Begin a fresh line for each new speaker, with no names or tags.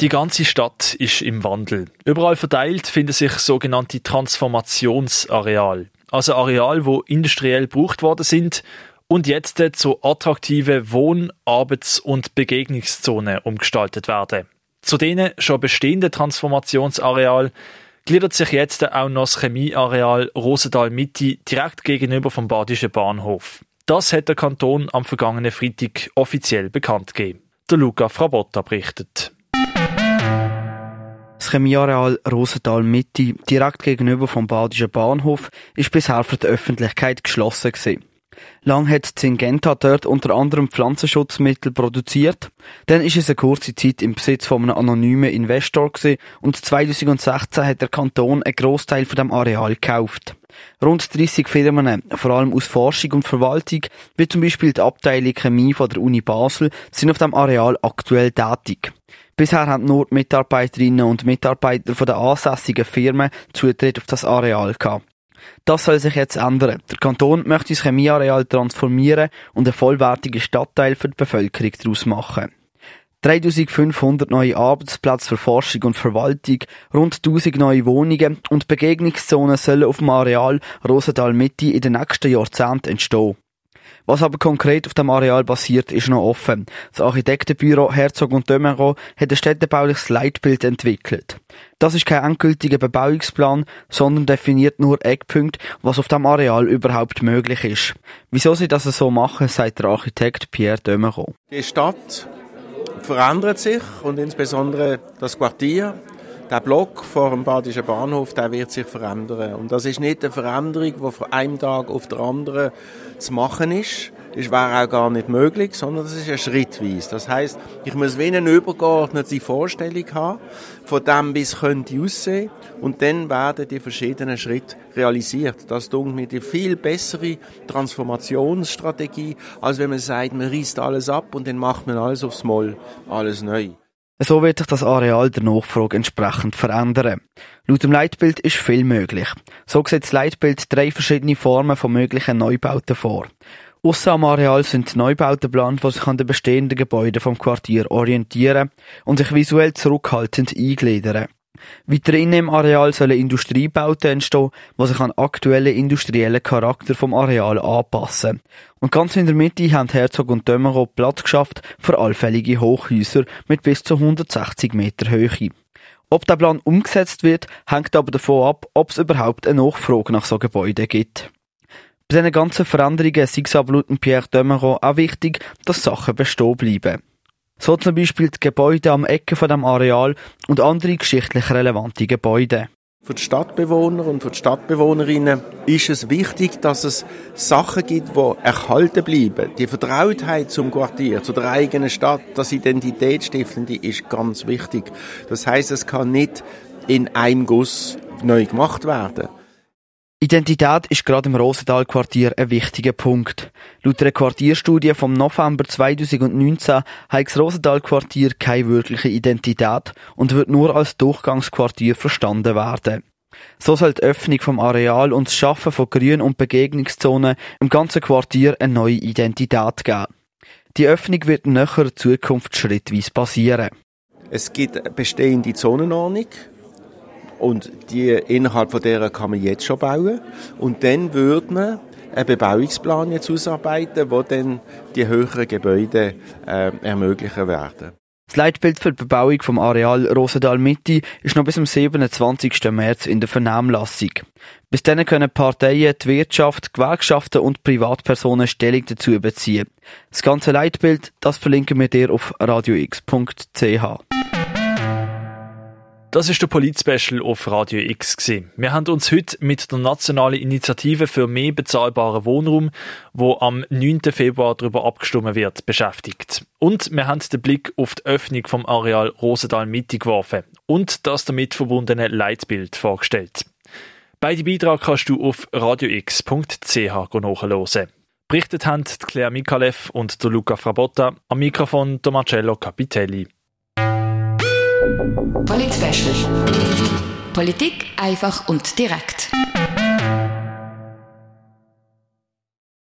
Die ganze Stadt ist im Wandel. Überall verteilt finden sich sogenannte Transformationsareale. Also Areale, wo industriell gebraucht worden sind und jetzt zu attraktive Wohn-, Arbeits- und Begegnungszonen umgestaltet werden. Zu denen schon bestehenden Transformationsareal gliedert sich jetzt auch noch das Chemieareal Rosendahl Mitte direkt gegenüber vom Badischen Bahnhof. Das hat der Kanton am vergangenen Freitag offiziell bekannt gegeben. Der Luca Frabotta berichtet.
Chemieareal Rosenthal Mitte, direkt gegenüber vom Badischen Bahnhof, ist bisher für die Öffentlichkeit geschlossen gewesen. Lang hat Syngenta dort unter anderem Pflanzenschutzmittel produziert. Dann ist es eine kurze Zeit im Besitz von einem anonymen Investor gewesen und 2016 hat der Kanton einen Großteil von dem Areal gekauft. Rund 30 Firmen, vor allem aus Forschung und Verwaltung, wie zum Beispiel die Abteilung Chemie von der Uni Basel, sind auf dem Areal aktuell tätig. Bisher haben nur die Mitarbeiterinnen und Mitarbeiter von den ansässigen Firmen Zutritt auf das Areal gehabt. Das soll sich jetzt ändern. Der Kanton möchte das Chemieareal transformieren und einen vollwertigen Stadtteil für die Bevölkerung daraus machen. 3500 neue Arbeitsplätze für Forschung und Verwaltung, rund 1000 neue Wohnungen und Begegnungszonen sollen auf dem Areal Rosenthal Mitte in den nächsten Jahrzehnten entstehen. Was aber konkret auf dem Areal passiert, ist noch offen. Das Architektenbüro Herzog und Dömero hat ein städtebauliches Leitbild entwickelt. Das ist kein endgültiger Bebauungsplan, sondern definiert nur Eckpunkte, was auf dem Areal überhaupt möglich ist. Wieso sie das so machen, sagt der Architekt Pierre Dömero.
Die Stadt verändert sich und insbesondere das Quartier der Block vor dem Badischen Bahnhof, der wird sich verändern. Und das ist nicht eine Veränderung, die von einem Tag auf den anderen zu machen ist. Das wäre auch gar nicht möglich, sondern das ist ein schrittweise. Das heißt, ich muss wie eine übergeordnete Vorstellung haben, von dem, wie es könnte aussehen. Und dann werden die verschiedenen Schritte realisiert. Das tut mir die viel bessere Transformationsstrategie, als wenn man sagt, man reißt alles ab und dann macht man alles aufs Moll, alles neu.
So wird sich das Areal der Nachfrage entsprechend verändern. Laut dem Leitbild ist viel möglich. So sieht das Leitbild drei verschiedene Formen von möglichen Neubauten vor. Ausser am Areal sind Neubauten geplant, die sich an den bestehenden Gebäuden vom Quartier orientieren und sich visuell zurückhaltend eingliedern. Weiter innen im Areal sollen Industriebauten entstehen, die sich an aktuellen industriellen Charakter vom Areal anpassen. Und ganz in der Mitte haben Herzog und Dömero Platz geschafft für allfällige Hochhäuser mit bis zu 160 Meter Höhe. Ob der Plan umgesetzt wird, hängt aber davon ab, ob es überhaupt eine Nachfrage nach so Gebäuden gibt. Bei diesen ganzen Veränderungen sei es aber Pierre Dömero auch wichtig, dass Sachen bestehen bleiben. So zum Beispiel die Gebäude am Ecke von dem Areal und andere geschichtlich relevante Gebäude.
Für die Stadtbewohner und für die Stadtbewohnerinnen ist es wichtig, dass es Sachen gibt, die erhalten bleiben. Die Vertrautheit zum Quartier, zu der eigenen Stadt, das Identitätsstiftende ist ganz wichtig. Das heißt, es kann nicht in einem Guss neu gemacht werden.
Identität ist gerade im Rosenthal-Quartier ein wichtiger Punkt. Laut einer Quartierstudie vom November 2019 hat das Rosenthal-Quartier keine wirkliche Identität und wird nur als Durchgangsquartier verstanden werden. So soll die Öffnung vom Areal und das Schaffen von Grün- und Begegnungszonen im ganzen Quartier eine neue Identität geben. Die Öffnung wird in näherer Zukunft schrittweise passieren.
Es gibt eine bestehende Zonenordnung, und die, innerhalb von der kann man jetzt schon bauen. Und dann würde man einen Bebauungsplan jetzt ausarbeiten, wo dann die höheren Gebäude äh, ermöglichen werden.
Das Leitbild für die Bebauung vom Areal Rosendahl Mitte ist noch bis zum 27. März in der Vernehmlassung. Bis dann können Parteien, die Wirtschaft, Gewerkschaften und Privatpersonen Stellung dazu beziehen. Das ganze Leitbild, das verlinken wir dir auf radiox.ch.
Das ist der Polit-Special auf Radio X. Wir haben uns heute mit der nationalen Initiative für mehr bezahlbaren Wohnraum, wo am 9. Februar darüber abgestimmt wird, beschäftigt. Und wir haben den Blick auf die Öffnung vom Areal Rosendahl Mitte geworfen und das damit verbundene Leitbild vorgestellt. Beide Beiträge kannst du auf radiox.ch nachhören. Berichtet haben Claire Mikalev und Luca Frabotta, am Mikrofon der Marcello Capitelli.
Polit Politik einfach und direkt.